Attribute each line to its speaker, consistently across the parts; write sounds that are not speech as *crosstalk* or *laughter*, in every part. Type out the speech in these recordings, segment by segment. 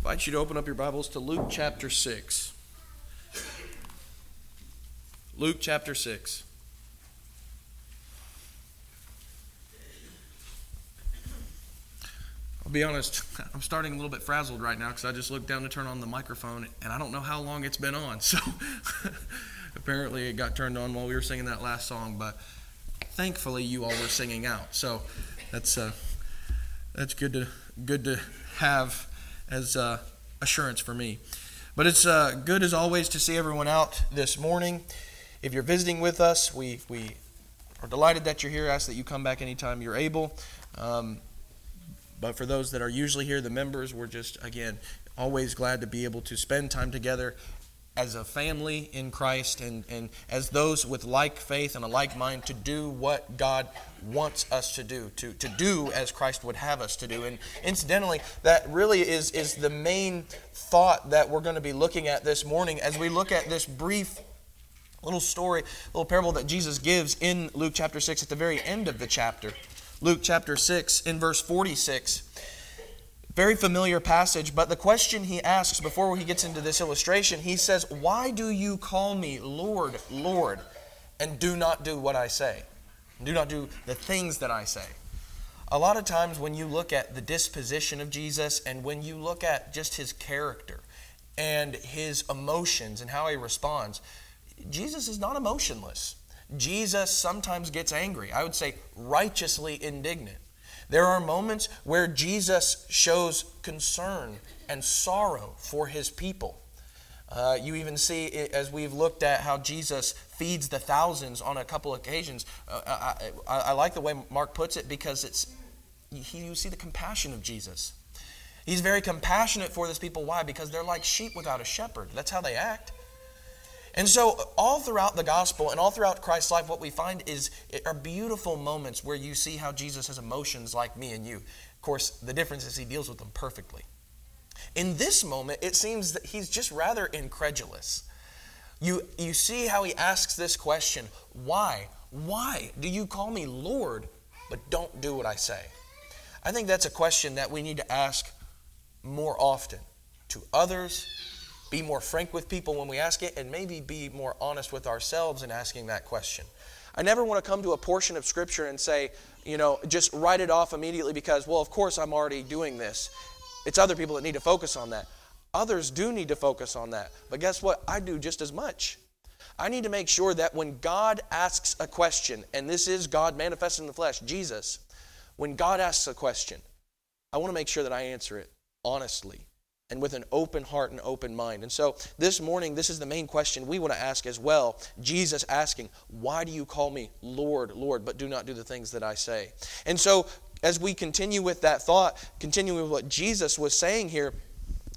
Speaker 1: invite you to open up your Bibles to Luke chapter 6. Luke chapter 6. I'll be honest, *laughs* I'm starting a little bit frazzled right now because I just looked down to turn on the microphone and I don't know how long it's been on. *laughs* So *laughs* apparently it got turned on while we were singing that last song, but thankfully you all were singing out. So that's uh, that's good to good to have as uh, assurance for me. But it's uh, good as always to see everyone out this morning. If you're visiting with us, we, we are delighted that you're here. Ask that you come back anytime you're able. Um, but for those that are usually here, the members, we're just, again, always glad to be able to spend time together as a family in Christ and, and as those with like faith and a like mind to do what God wants us to do, to, to do as Christ would have us to do. And incidentally, that really is, is the main thought that we're going to be looking at this morning as we look at this brief little story, little parable that Jesus gives in Luke chapter 6 at the very end of the chapter. Luke chapter 6 in verse 46. Very familiar passage, but the question he asks before he gets into this illustration, he says, Why do you call me Lord, Lord, and do not do what I say? Do not do the things that I say. A lot of times, when you look at the disposition of Jesus and when you look at just his character and his emotions and how he responds, Jesus is not emotionless. Jesus sometimes gets angry. I would say righteously indignant. There are moments where Jesus shows concern and sorrow for his people. Uh, you even see, as we've looked at how Jesus feeds the thousands on a couple occasions, uh, I, I, I, like the way Mark puts it because it's, he, you see the compassion of Jesus. He's very compassionate for these people. Why? Because they're like sheep without a shepherd. That's how they act. And so, all throughout the gospel and all throughout Christ's life, what we find is are beautiful moments where you see how Jesus has emotions like me and you. Of course, the difference is he deals with them perfectly. In this moment, it seems that he's just rather incredulous. You, you see how he asks this question Why? Why do you call me Lord, but don't do what I say? I think that's a question that we need to ask more often to others be more frank with people when we ask it, and maybe be more honest with ourselves in asking that question. I never want to come to a portion of Scripture and say, you know, just write it off immediately because, well, of course I'm already doing this. It's other people that need to focus on that. Others do need to focus on that. But guess what? I do just as much. I need to make sure that when God asks a question, and this is God manifested in the flesh, Jesus, when God asks a question, I want to make sure that I answer it honestly and with an open heart and open mind. And so this morning, this is the main question we want to ask as well. Jesus asking, Why do you call me Lord, Lord, but do not do the things that I say? And so as we continue with that thought, continuing with what Jesus was saying here,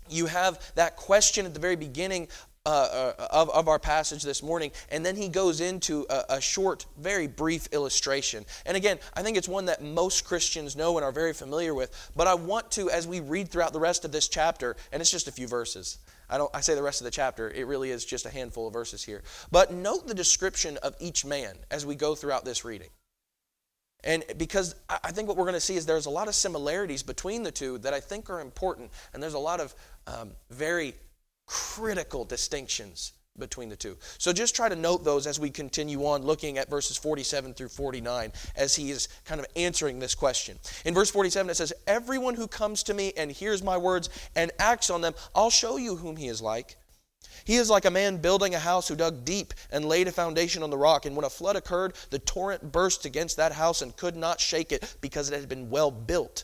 Speaker 1: you have that question at the very beginning uh, uh, of, of our passage this morning. And then he goes into a, a, short, very brief illustration. And again, I think it's one that most Christians know and are very familiar with. But I want to, as we read throughout the rest of this chapter, and it's just a few verses. I don't I say the rest of the chapter, it really is just a handful of verses here. But note the description of each man as we go throughout this reading. And because I think what we're going to see is there's a lot of similarities between the two that I think are important, and there's a lot of um, very critical distinctions between the two. So just try to note those as we continue on looking at verses 47 through 49 as he is kind of answering this question. In verse 47 it says, "Everyone who comes to me and hears my words and acts on them, I'll show you whom he is like." He is like a man building a house who dug deep and laid a foundation on the rock. And when a flood occurred, the torrent burst against that house and could not shake it because it had been well built.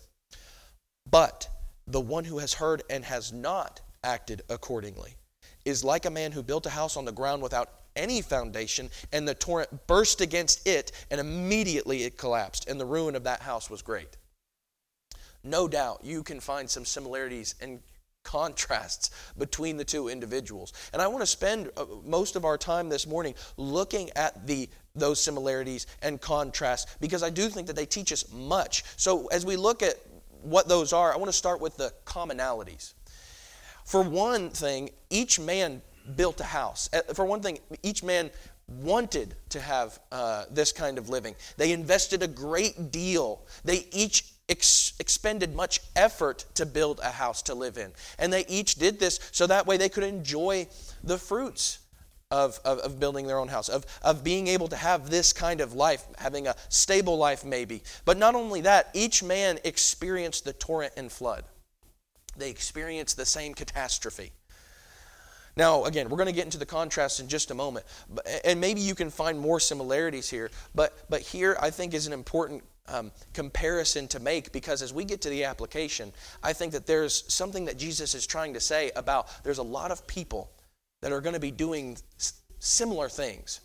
Speaker 1: But the one who has heard and has not acted accordingly. Is like a man who built a house on the ground without any foundation, and the torrent burst against it, and immediately it collapsed, and the ruin of that house was great. No doubt you can find some similarities and contrasts between the two individuals. And I want to spend uh, most of our time this morning looking at the those similarities and contrasts because I do think that they teach us much. So as we look at what those are, I want to start with the commonalities. For one thing, each man built a house. Uh, for one thing, each man wanted to have uh, this kind of living. They invested a great deal. They each
Speaker 2: ex- expended much effort to build a house to live in. And they each did this so that way they could enjoy the fruits of, of, of, building their own house, of, of being able to have this kind of life, having a stable life maybe. But not only that, each man experienced the torrent and flood. They experience the same catastrophe. Now, again, we're going to get into the contrast in just a moment, and maybe you can find more similarities here. But, but here, I think, is an important um, comparison to make because as we get to the application, I think that there's something that Jesus is trying to say about there's a lot of people that are going to be doing similar things.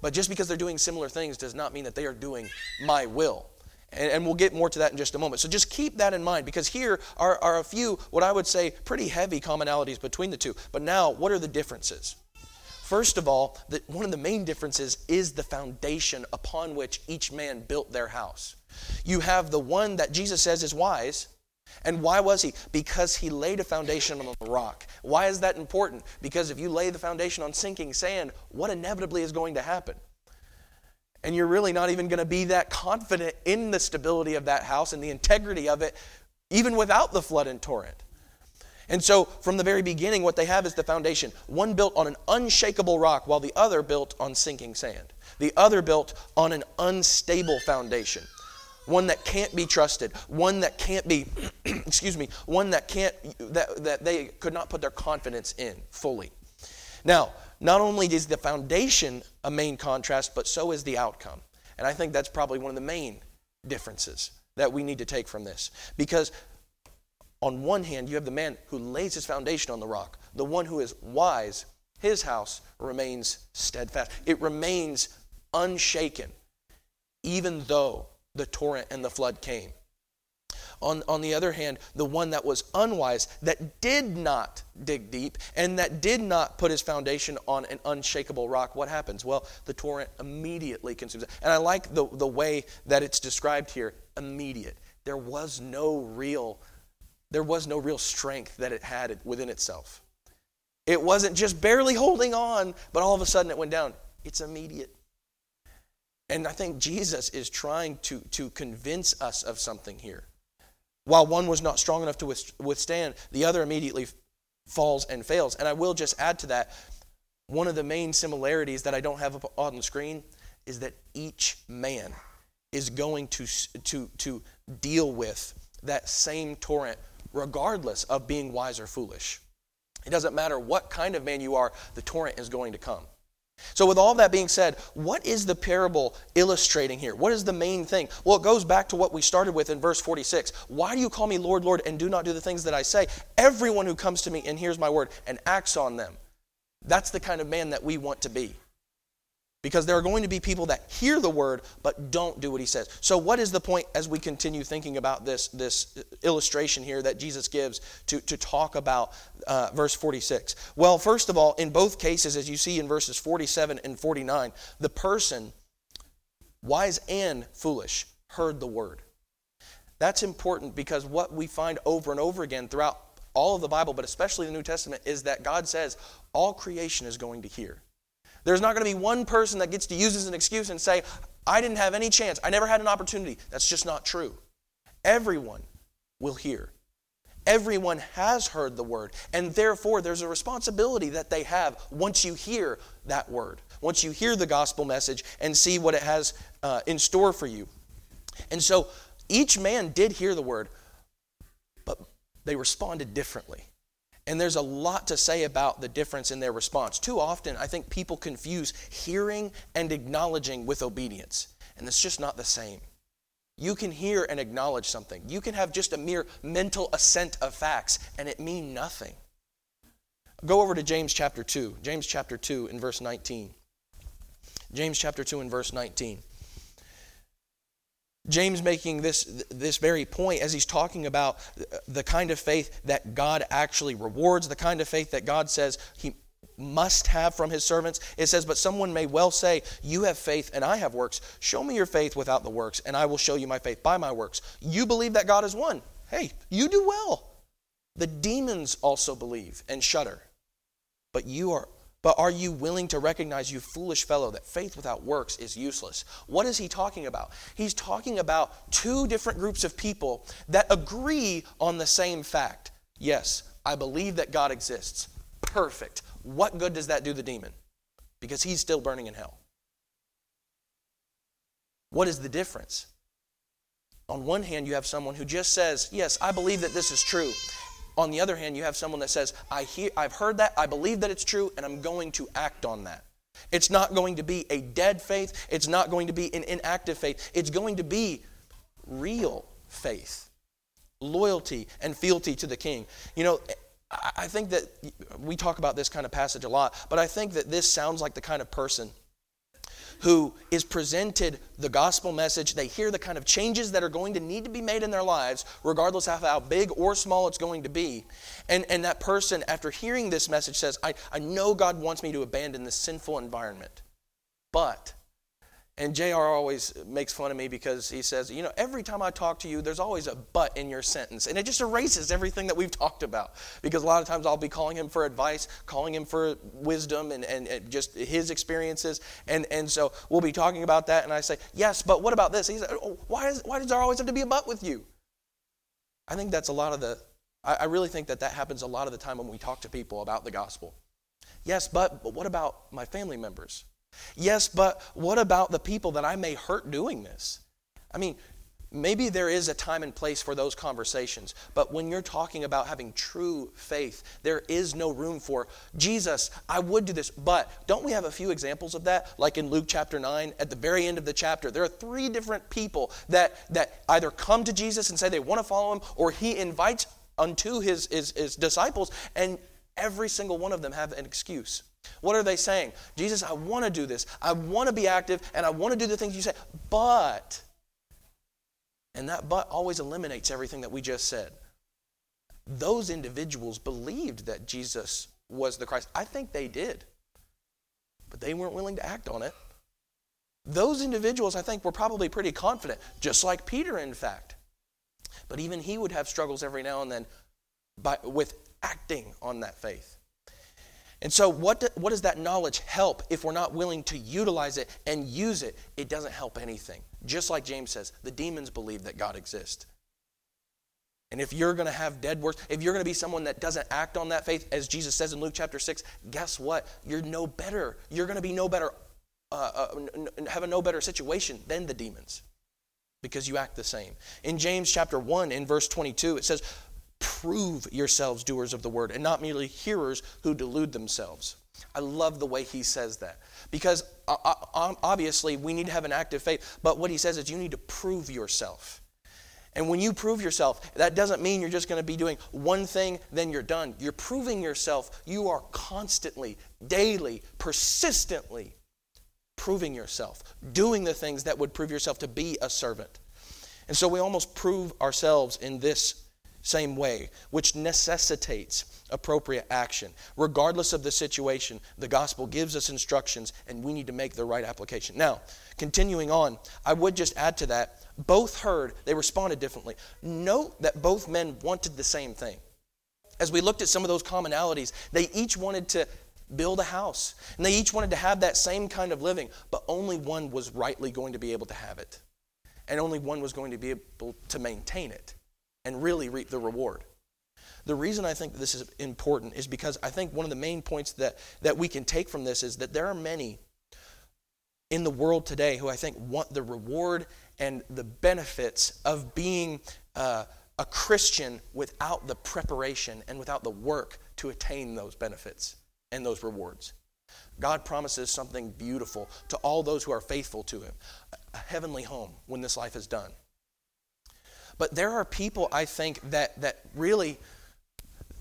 Speaker 2: But just because they're doing similar things does not mean that they are doing my will. And, and, we'll get more to that in just a moment. So just keep that in mind because here are, are a few, what I would say, pretty heavy commonalities between the two. But now, what are the differences? First of all, the, one of the main differences is the foundation upon which each man built their house. You have the one that Jesus says is wise, and why was he? Because he laid a foundation on the rock. Why is that important? Because if you lay the foundation on sinking sand, what inevitably is going to happen? And you're really not even going to be that confident in the stability of that house and the integrity of it, even without the flood and torrent. And so, from the very beginning, what they have is the foundation one built on an unshakable rock, while the other built on sinking sand. The other built on an unstable foundation one that can't be trusted, one that can't be, *clears throat* excuse me, one that can't, that, that they could not put their confidence in fully. Now, not only is the foundation a main contrast, but so is the outcome. And I think that's probably one of the main differences that we need to take from this. Because on one hand, you have the man who lays his foundation on the rock, the one who is wise, his house remains steadfast. It remains unshaken, even though the torrent and the flood came. On, on the other hand, the one that was unwise, that did not dig deep, and that did not put his foundation on an unshakable rock, what happens? Well, the torrent immediately consumes it. And I like the, the way that it's described here immediate. There was no real there was no real strength that it had within itself. It wasn't just barely holding on, but all of a sudden it went down. It's immediate. And I think Jesus is trying to, to convince us of something here. While one was not strong enough to withstand, the other immediately falls and fails. And I will just add to that one of the main similarities that I don't have up on the screen is that each man is going to, to, to deal with that same torrent regardless of being wise or foolish. It doesn't matter what kind of man you are, the torrent is going to come. So, with all that being said, what is the parable illustrating here? What is the main thing? Well, it goes back to what we started with in verse 46. Why do you call me Lord, Lord, and do not do the things that I say? Everyone who comes to me and hears my word and acts on them. That's the kind of man that we want to be. Because there are going to be people that hear the word but don't do what he says. So, what is the point as we continue thinking about this, this illustration here that Jesus gives to, to talk about uh, verse 46? Well, first of all, in both cases, as you see in verses 47 and 49, the person, wise and foolish, heard the word. That's important because what we find over and over again throughout all of the Bible, but especially the New Testament, is that God says all creation is going to hear. There's not going to be one person that gets to use as an excuse and say, I didn't have any chance. I never had an opportunity. That's just not true. Everyone will hear. Everyone has heard the word, and therefore there's a responsibility that they have once you hear that word, once you hear the gospel message and see what it has uh, in store for you. And so each man did hear the word, but they responded differently. And there's a lot to say about the difference in their response. Too often, I think people confuse hearing and acknowledging with obedience, and it's just not the same. You can hear and acknowledge something. You can have just a mere mental assent of facts, and it mean nothing. Go over to James chapter 2. James chapter 2 in verse 19. James chapter 2 in verse 19. James making this, this very point as he's talking about the kind of faith that God actually rewards, the kind of faith that God says he must have from his servants. It says, But someone may well say, You have faith and I have works. Show me your faith without the works, and I will show you my faith by my works. You believe that God is one. Hey, you do well. The demons also believe and shudder. But you are But are you willing to recognize, you foolish fellow, that faith without works is useless? What is he talking about? He's talking about two different groups of people that agree on the same fact. Yes, I believe that God exists. Perfect. What good does that do the demon? Because he's still burning in hell. What is the difference? On one hand, you have someone who just says, Yes, I believe that this is true. On the other hand, you have someone that says, I hear, I've heard that, I believe that it's true, and I'm going to act on that. It's not going to be a dead faith, it's not going to be an inactive faith, it's going to be real faith, loyalty and fealty to the king. You know, I think that we talk about this kind of passage a lot, but I think that this sounds like the kind of person who is presented the gospel message. They hear the kind of changes that are going to need to be made in their lives, regardless of how big or small it's going to be. And, and that person, after hearing this message, says, I, I know God wants me to abandon this sinful environment, but and JR always makes fun of me because he says, you know, every time I talk to you, there's always a but in your sentence. And it just erases everything that we've talked about. Because a lot of times I'll be calling him for advice, calling him for wisdom and, and, and just his experiences. And, and so we'll be talking about that. And I say, yes, but what about this? He said, oh, why, is, why does there always have to be a but with you? I think that's a lot of the, I, I really think that that happens a lot of the time when we talk to people about the gospel. Yes, but, but what about my family members? Yes, but what about the people that I may hurt doing this? I mean, maybe there is a time and place for those conversations, but when you're talking about having true faith, there is no room for Jesus, I would do this, but don't we have a few examples of that? Like in Luke chapter 9, at the very end of the chapter, there are three different people that, that either come to Jesus and say they want to follow him, or he invites unto his, his, his disciples, and every single one of them have an excuse. What are they saying? Jesus, I want to do this. I want to be active and I want to do the things you say, but. And that but always eliminates everything that we just said. Those individuals believed that Jesus was the Christ. I think they did, but they weren't willing to act on it. Those individuals, I think, were probably pretty confident, just like Peter, in fact. But even he would have struggles every now and then by, with acting on that faith. And so, what, do, what does that knowledge help if we're not willing to utilize it and use it? It doesn't help anything. Just like James says, the demons believe that God exists. And if you're going to have dead works, if you're going to be someone that doesn't act on that faith, as Jesus says in Luke chapter 6, guess what? You're no better. You're going to be no better, uh, uh, have a no better situation than the demons because you act the same. In James chapter 1, in verse 22, it says, Prove yourselves doers of the word and not merely hearers who delude themselves. I love the way he says that because uh, uh, obviously we need to have an active faith, but what he says is you need to prove yourself. And when you prove yourself, that doesn't mean you're just going to be doing one thing, then you're done. You're proving yourself. You are constantly, daily, persistently proving yourself, doing the things that would prove yourself to be a servant. And so we almost prove ourselves in this same way, which necessitates appropriate action. Regardless of the situation, the gospel gives us instructions and we need to make the right application. Now, continuing on, I would just add to that both heard, they responded differently. Note that both men wanted the same thing. As we looked at some of those commonalities, they each wanted to build a house and they each wanted to have that same kind of living, but only one was rightly going to be able to have it. And only one was going to be able to maintain it and really reap the reward. The reason I think this is important is because I think one of the main points that, that we can take from this is that there are many in the world today who I think want the reward and the benefits of being uh, a Christian without the preparation and without the work to attain those benefits and those rewards. God promises something beautiful to all those who are faithful to Him a heavenly home when this life is done. But there are people, I think, that, that really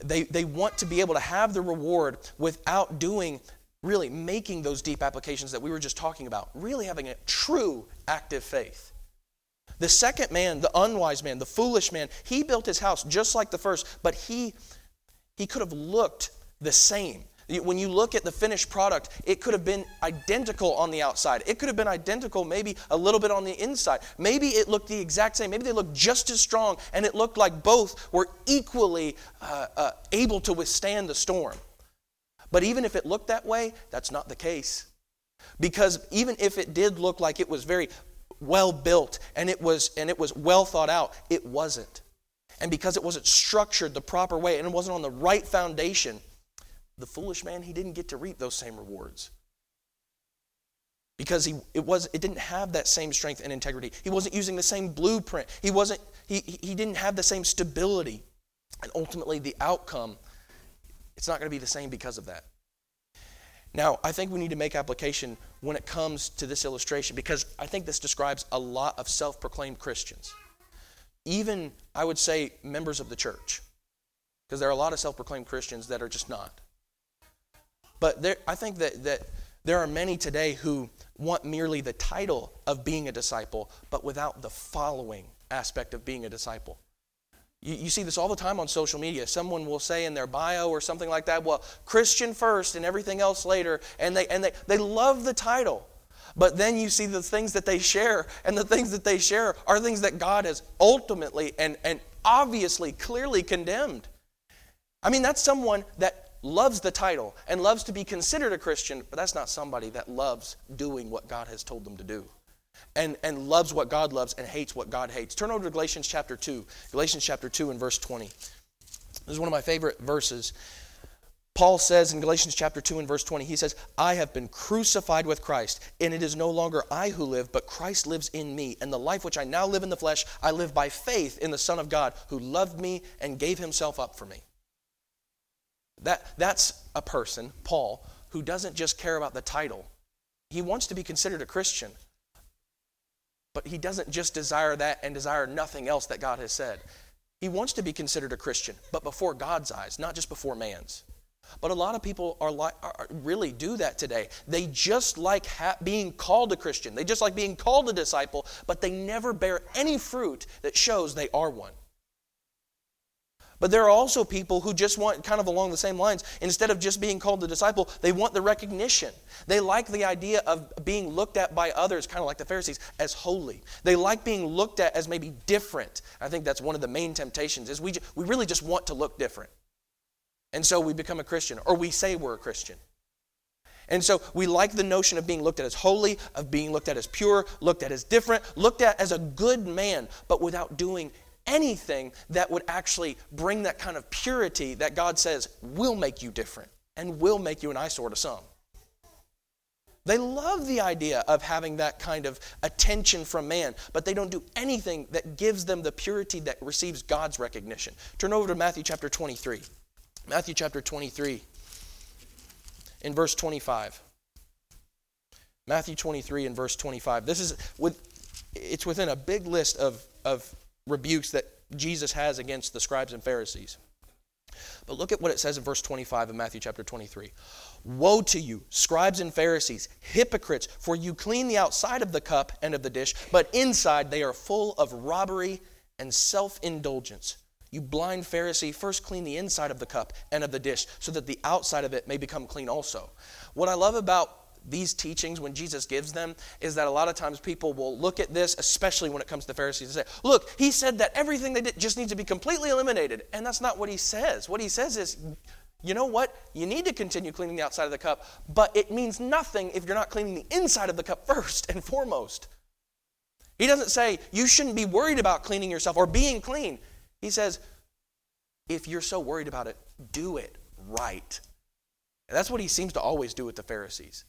Speaker 2: they, they want to be able to have the reward without doing really making those deep applications that we were just talking about, really having a true active faith. The second man, the unwise man, the foolish man, he built his house just like the first, but he he could have looked the same. When you look at the finished product, it could have been identical on the outside. It could have been identical, maybe a little bit on the inside. Maybe it looked the exact same. Maybe they looked just as strong, and it looked like both were equally uh, uh, able to withstand the storm. But even if it looked that way, that's not the case. Because even if it did look like it was very well built and it was and it was well thought out, it wasn't. And because it wasn't structured the proper way and it wasn't on the right foundation, the foolish man he didn't get to reap those same rewards. Because he it was it didn't have that same strength and integrity. He wasn't using the same blueprint. He wasn't he he didn't have the same stability. And ultimately the outcome it's not going to be the same because of that. Now, I think we need to make application when it comes to this illustration because I think this describes a lot of self proclaimed Christians. Even, I would say, members of the church. Because there are a lot of self proclaimed Christians that are just not. But there, I think that, that there are many today who want merely the title of being a disciple, but without the following aspect of being a disciple. You, you, see this all the time on social media. Someone will say in their bio or something like that, well, Christian first and everything else later. And they, and they, they love the title. But then you see the things that they share, and the things that they share are things that God has ultimately and, and obviously clearly condemned. I mean, that's someone that loves the title and loves to be considered a Christian, but that's not somebody that loves doing what God has told them to do and, and loves what God loves and hates what God hates. Turn over to Galatians chapter 2. Galatians chapter 2 and verse 20. This is one of my favorite verses. Paul says in Galatians chapter 2 and verse 20, he says, I have been crucified with Christ, and it is no longer I who live, but Christ lives in me. And the life which I now live in the flesh, I live by faith in the Son of God, who loved me and gave himself up for me. That, that's a person, Paul, who doesn't just care about the title. He wants to be considered a Christian, but he doesn't just desire that and desire nothing else that God has said. He wants to be considered a Christian, but before God's eyes, not just before man's. But a lot of people are, like, are really do that today. They just like ha- being called a Christian. They just like being called a disciple, but they never bear any fruit that shows they are one. But there are also people who just want, kind of along the same lines, instead of just being called the disciple, they want the recognition. They like the idea of being looked at by others, kind of like the Pharisees, as holy. They like being looked at as maybe different. I think that's one of the main temptations is we, we really just want to look different. And so we become a Christian, or we say we're a Christian. And so we like the notion of being looked at as holy, of being looked at as pure, looked at as different, looked at as a good man, but without doing anything that would actually bring that kind of purity that God says will make you different and will make you an eyesore to some. They love the idea of having that kind of attention from man, but they don't do anything that gives them the purity that receives God's recognition. Turn over to Matthew chapter 23. Matthew chapter 23, in verse 25. Matthew 23 and verse 25. This is with, it's within a big list of, of rebukes that Jesus has against the scribes and Pharisees. But look at what it says in verse 25 of Matthew chapter 23. Woe to you, scribes and Pharisees, hypocrites, for you clean the outside of the cup and of the dish, but inside they are full of robbery and self indulgence. You blind Pharisee, first clean the inside of the cup and of the dish, so that the outside of it may become clean also. What I love about these teachings, when Jesus gives them, is that a lot of times people will look at this, especially when it comes to the Pharisees, and say, Look, he said that everything they did just needs to be completely eliminated. And that's not what he says. What he says is, you know what? You need to continue cleaning the outside of the cup, but it means nothing if you're not cleaning the inside of the cup first and foremost. He doesn't say you shouldn't be worried about cleaning yourself or being clean. He says, if you're so worried about it, do it right. And that's what he seems to always do with the Pharisees.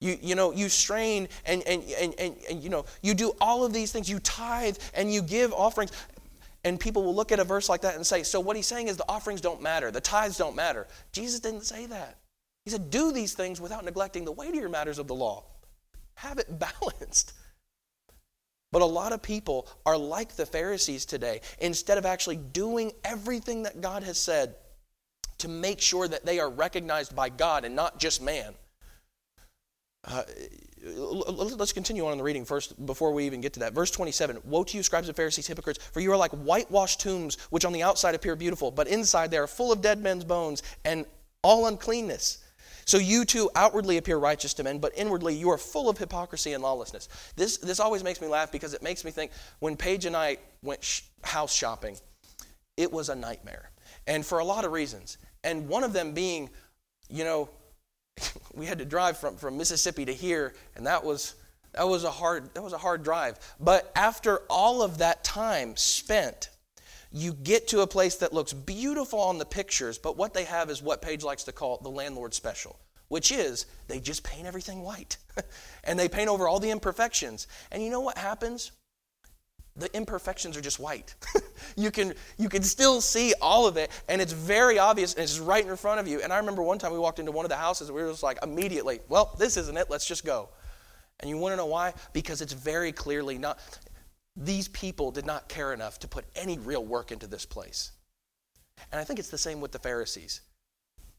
Speaker 2: You, you know, you strain and, and, and, and, and, you know, you do all of these things. You tithe and you give offerings. And people will look at a verse like that and say, so what he's saying is the offerings don't matter, the tithes don't matter. Jesus didn't say that. He said, do these things without neglecting the weightier matters of the law. Have it *laughs* balanced. But a lot of people are like the Pharisees today. Instead of actually doing everything that God has said to make sure that they are recognized by God and not just man, uh, let's continue on in the reading first before we even get to that. Verse 27 Woe to you, scribes and Pharisees, hypocrites, for you are like whitewashed tombs, which on the outside appear beautiful, but inside they are full of dead men's bones and all uncleanness. So you too outwardly appear righteous to men, but inwardly you are full of hypocrisy and lawlessness. This, this always makes me laugh because it makes me think when Paige and I went sh- house shopping, it was a nightmare. And for a lot of reasons. And one of them being you know, *laughs* we had to drive from, from Mississippi to here, and that was that was a hard that was a hard drive. But after all of that time spent, you get to a place that looks beautiful on the pictures, but what they have is what Paige likes to call the landlord special, which is they just paint everything white. *laughs* and they paint over all the imperfections. And you know what happens? The imperfections are just white. *laughs* you can you can still see all of it, and it's very obvious, and it's right in front of you. And I remember one time we walked into one of the houses, and we were just like immediately, well, this isn't it. Let's just go. And you want to know why? Because it's very clearly not, these people did not care enough to put any real work into this place. And I think it's the same with the Pharisees.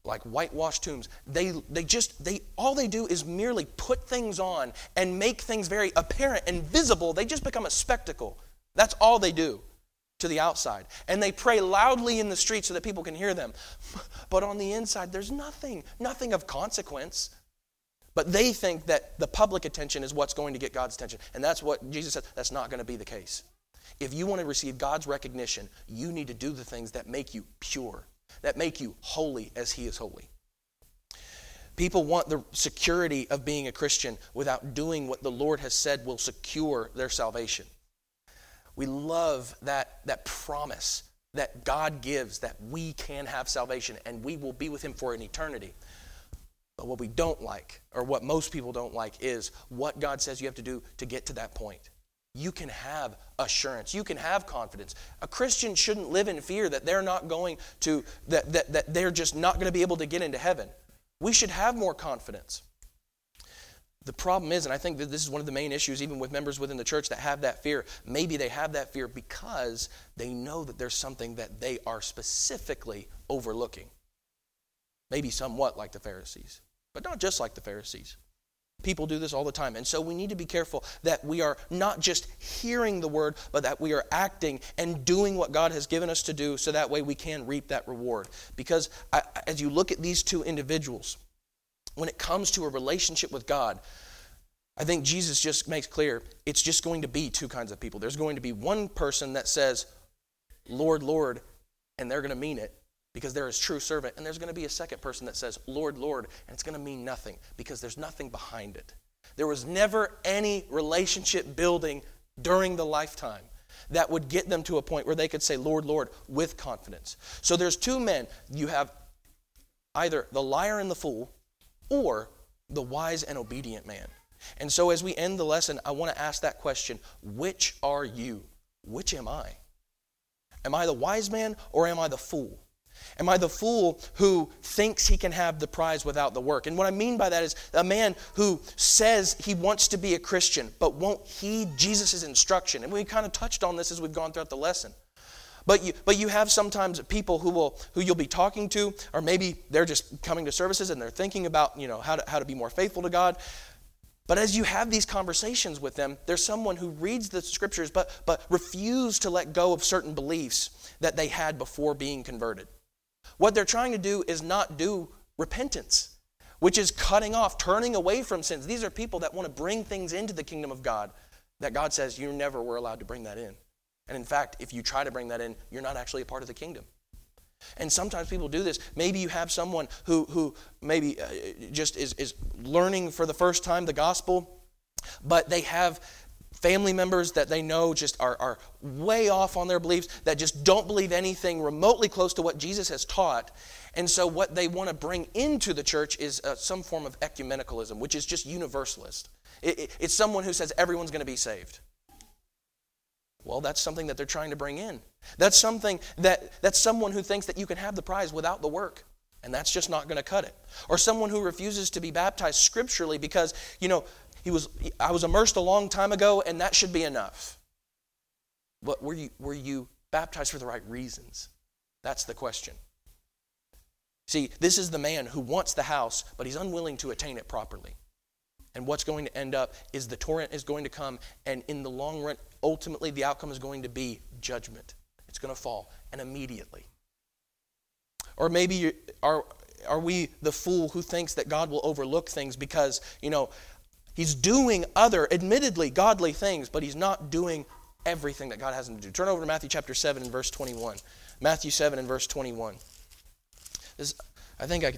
Speaker 2: Like whitewashed tombs, they, they just, they, all they do is merely put things on and make things very apparent and visible. They just become a spectacle. That's all they do to the outside. And they pray loudly in the street so that people can hear them. *laughs* But on the inside, there's nothing, nothing of consequence. But they think that the public attention is what's going to get God's attention. And that's what Jesus said, that's not going to be the case. If you want to receive God's recognition, you need to do the things that make you pure, that make you holy as He is holy. People want the security of being a Christian without doing what the Lord has said will secure their salvation. We love that, that promise that God gives that we can have salvation and we will be with Him for an eternity. But what we don't like, or what most people don't like, is what God says you have to do to get to that point. You can have assurance. You can have confidence. A Christian shouldn't live in fear that they're not going to, that, that, that they're just not going to be able to get into heaven. We should have more confidence. The problem is, and I think that this is one of the main issues, even with members within the church that have that fear, maybe they have that fear because they know that there's something that they are specifically overlooking. Maybe somewhat like the Pharisees but not just like the Pharisees. People do this all the time. And so we need to be careful that we are not just hearing the word, but that we are acting and doing what God has given us to do so that way we can reap that reward. Because I, as you look at these two individuals, when it comes to a relationship with God, I think Jesus just makes clear it's just going to be two kinds of people. There's going to be one person that says, Lord, Lord, and they're going to mean it because they're true servant. And there's going to be a second person that says, Lord, Lord, and it's going to mean nothing because there's nothing behind it. There was never any relationship building during the lifetime that would get them to a point where they could say, Lord, Lord, with confidence. So there's two men. You have either the liar and the fool or the wise and obedient man. And so as we end the lesson, I want to ask that question which are you? Which am I? Am I the wise man or am I the fool? Am I the fool who thinks he can have the prize without the work? And what I mean by that is a man who says he wants to be a Christian but won't heed Jesus' instruction. And we kind of touched on this as we've gone throughout the lesson. But you, but you have sometimes people who will who you'll be talking to, or maybe they're just coming to services and they're thinking about you know how to, how to be more faithful to God. But as you have these conversations with them, there's someone who reads the scriptures but but refuse to let go of certain beliefs that they had before being converted. What they're trying to do is not do repentance, which is cutting off, turning away from sins. These are people that want to bring things into the kingdom of God that God says you never were allowed to bring that in. And in fact, if you try to bring that in, you're not actually a part of the kingdom. And sometimes people do this. Maybe you have someone who, who maybe uh, just is, is learning for the first time the gospel, but they have family members that they know just are, are way off on their beliefs, that just don't believe anything remotely close to what Jesus has taught. And so, what they want to bring into the church is uh, some form of ecumenicalism, which is just universalist. It, it, it's someone who says everyone's going to be saved. Well, that's something that they're trying to bring in. That's something that that's someone who thinks that you can have the prize without the work. And that's just not going to cut it. Or someone who refuses to be baptized scripturally because, you know, he was, I was immersed a long time ago, and that should be enough. But were you, were you baptized for the right reasons? That's the question. See, this is the man who wants the house, but he's unwilling to attain it properly. And what's going to end up is the torrent is going to come, and in the long run, ultimately, the outcome is going to be judgment. It's going to fall, and immediately. Or maybe are, are we the fool who thinks that God will overlook things because, you know, He's doing other, admittedly, godly things, but he's not doing everything that God has him to do. Turn over to Matthew chapter 7 and verse 21. Matthew 7 and verse 21. This, I think I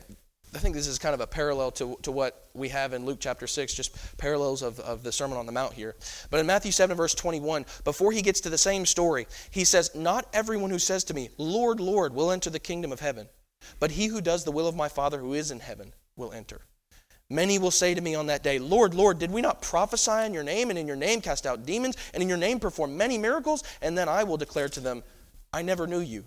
Speaker 2: I think this is kind of a parallel to, to what we have in Luke chapter 6, just parallels of, of the Sermon on the Mount here. But in Matthew 7, verse 21, before he gets to the same story, he says, Not everyone who says to me, Lord, Lord, will enter the kingdom of heaven, but he who does the will of my Father who is in heaven will enter. Many will say to me on that day, Lord, Lord, did we not prophesy in your name, and in your name cast out demons, and in your name perform many miracles? And then I will declare to them, I never knew you.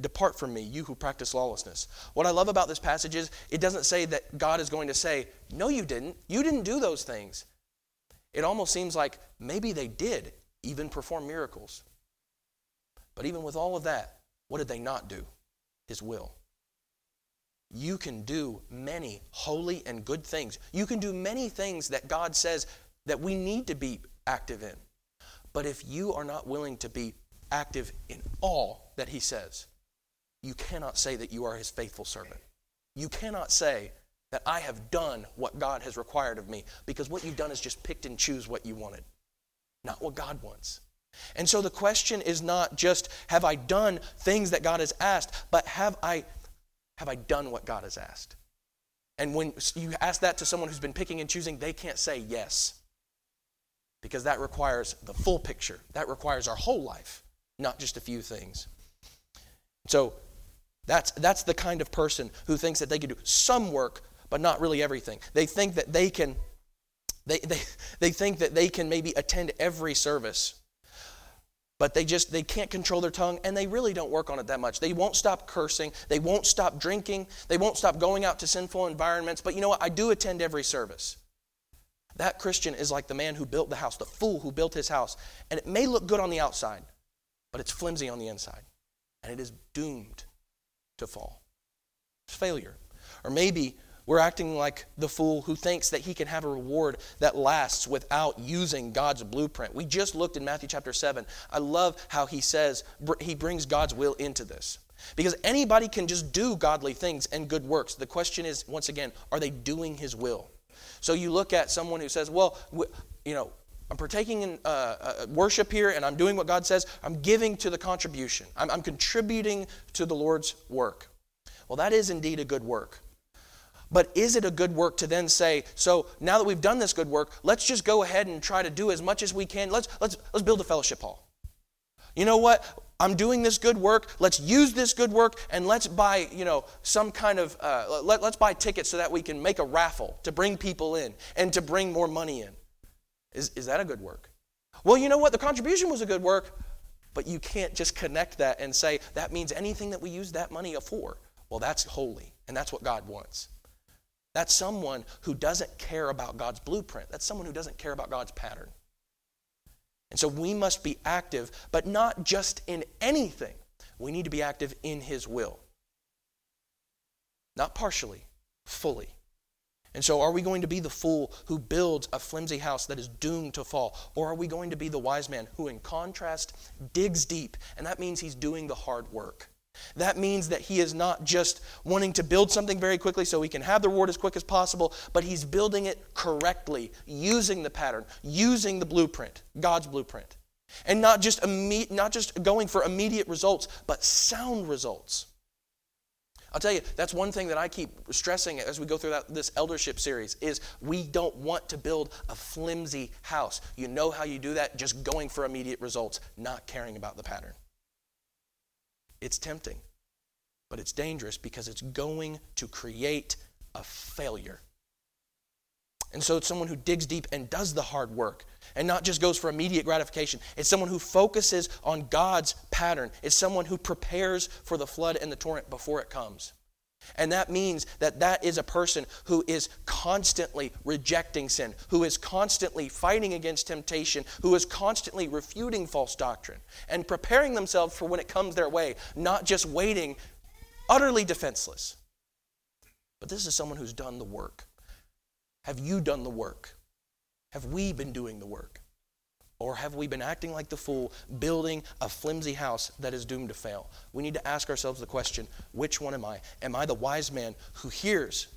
Speaker 2: Depart from me, you who practice lawlessness. What I love about this passage is it doesn't say that God is going to say, No, you didn't. You didn't do those things. It almost seems like maybe they did even perform miracles. But even with all of that, what did they not do? His will you can do many holy and good things. You can do many things that God says that we need to be active in. But if you are not willing to be active in all that He says, you cannot say that you are His faithful servant. You cannot say that I have done what God has required of me because what you've done is just picked and choose what you wanted, not what God wants. And so the question is not just have I done things that God has asked, but have I have I done what God has asked? And when you ask that to someone who's been picking and choosing, they can't say yes. Because that requires the full picture. That requires our whole life, not just a few things. So that's, that's the kind of person who thinks that they can do some work, but not really everything. They think that they can, they, they, they think that they can maybe attend every service but they just they can't control their tongue and they really don't work on it that much. They won't stop cursing. They won't stop drinking. They won't stop going out to sinful environments. But you know what? I do attend every service. That christian is like the man who built the house the fool who built his house. And it may look good on the outside but it's flimsy on the inside. And it is doomed to fall. It's failure. Or maybe we're acting like the fool who thinks that he can have a reward that lasts without using God's blueprint. We just looked in Matthew chapter 7. I love how he says he brings God's will into this. Because anybody can just do godly things and good works. The question is, once again, are they doing his will? So you look at someone who says, well, you know, I'm partaking in uh, uh, worship here and I'm doing what God says. I'm giving to the contribution, I'm, I'm contributing to the Lord's work. Well, that is indeed a good work. But is it a good work to then say, so now that we've done this good work, let's just go ahead and try to do as much as we can. Let's, let's, let's build a fellowship hall. You know what? I'm doing this good work. Let's use this good work and let's buy, you know, some kind of, uh, let, let's buy tickets so that we can make a raffle to bring people in and to bring more money in. Is, is that a good work? Well, you know what? The contribution was a good work, but you can't just connect that and say that means anything that we use that money for. Well, that's holy, and that's what God wants. That's someone who doesn't care about God's blueprint. That's someone who doesn't care about God's pattern. And so we must be active, but not just in anything. We need to be active in His will. Not partially, fully. And so, are we going to be the fool who builds a flimsy house that is doomed to fall? Or are we going to be the wise man who, in contrast, digs deep? And that means he's doing the hard work. That means that he is not just wanting to build something very quickly so he can have the reward as quick as possible, but he's building it correctly, using the pattern, using the blueprint, God's blueprint. And not just, imme- not just going for immediate results, but sound results. I'll tell you, that's one thing that I keep stressing as we go through that, this eldership series is we don't want to build a flimsy house. You know how you do that? Just going for immediate results, not caring about the pattern. It's tempting, but it's dangerous because it's going to create a failure. And so it's someone who digs deep and does the hard work and not just goes for immediate gratification. It's someone who focuses on God's pattern. It's someone who prepares for the flood and the torrent before it comes. And that means that that is a person who is constantly rejecting sin, who is constantly fighting against temptation, who is constantly refuting false doctrine and preparing themselves for when it comes their way, not just waiting utterly defenseless. But this is someone who's done the work. Have you done the work? Have we been doing the work? Or have we been acting like the fool, building a flimsy house that is doomed to fail? We need to ask ourselves the question which one am I? Am I the wise man who hears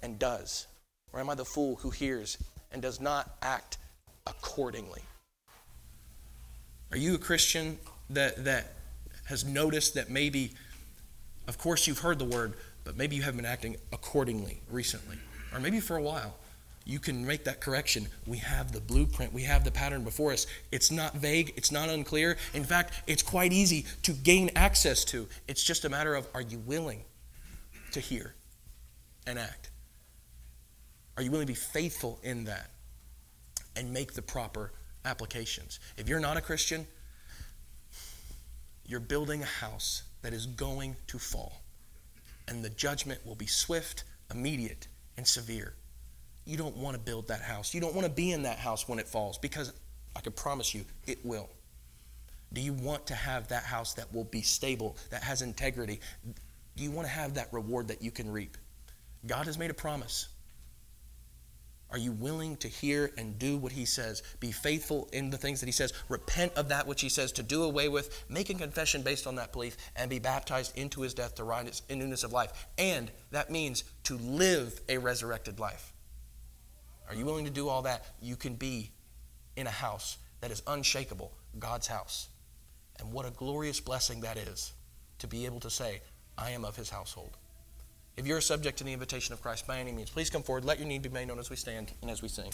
Speaker 2: and does? Or am I the fool who hears and does not act accordingly? Are you a Christian that, that has noticed that maybe, of course, you've heard the word,
Speaker 1: but maybe you haven't been acting accordingly recently, or maybe for a while. You can make that correction. We have the blueprint, we have the pattern before us. It's not vague, it's not unclear. In fact, it's quite easy to gain access to. It's just a matter of are you willing to hear and act? Are you willing to be faithful in that and make the proper applications? If you're not a Christian, you're building a house that is going to fall, and the judgment will be swift, immediate, and severe. You don't want to build that house. You don't want to be in that house when it falls because I can promise you it will. Do you want to have that house that will be stable, that has integrity? Do you want to have that reward that you can reap? God has made a promise. Are you willing to hear and do what he says? Be faithful in the things that he says. Repent of that which he says to do away with. Make a confession based on that belief and be baptized into his death to rise in newness of life. And that means to live a resurrected life. Are you willing to do all that? You can be in a house that is unshakable, God's house. And what a glorious blessing that is to be able to say, I am of his household. If you're subject to the invitation of Christ by any means, please come forward. Let your need be made known as we stand and as we sing.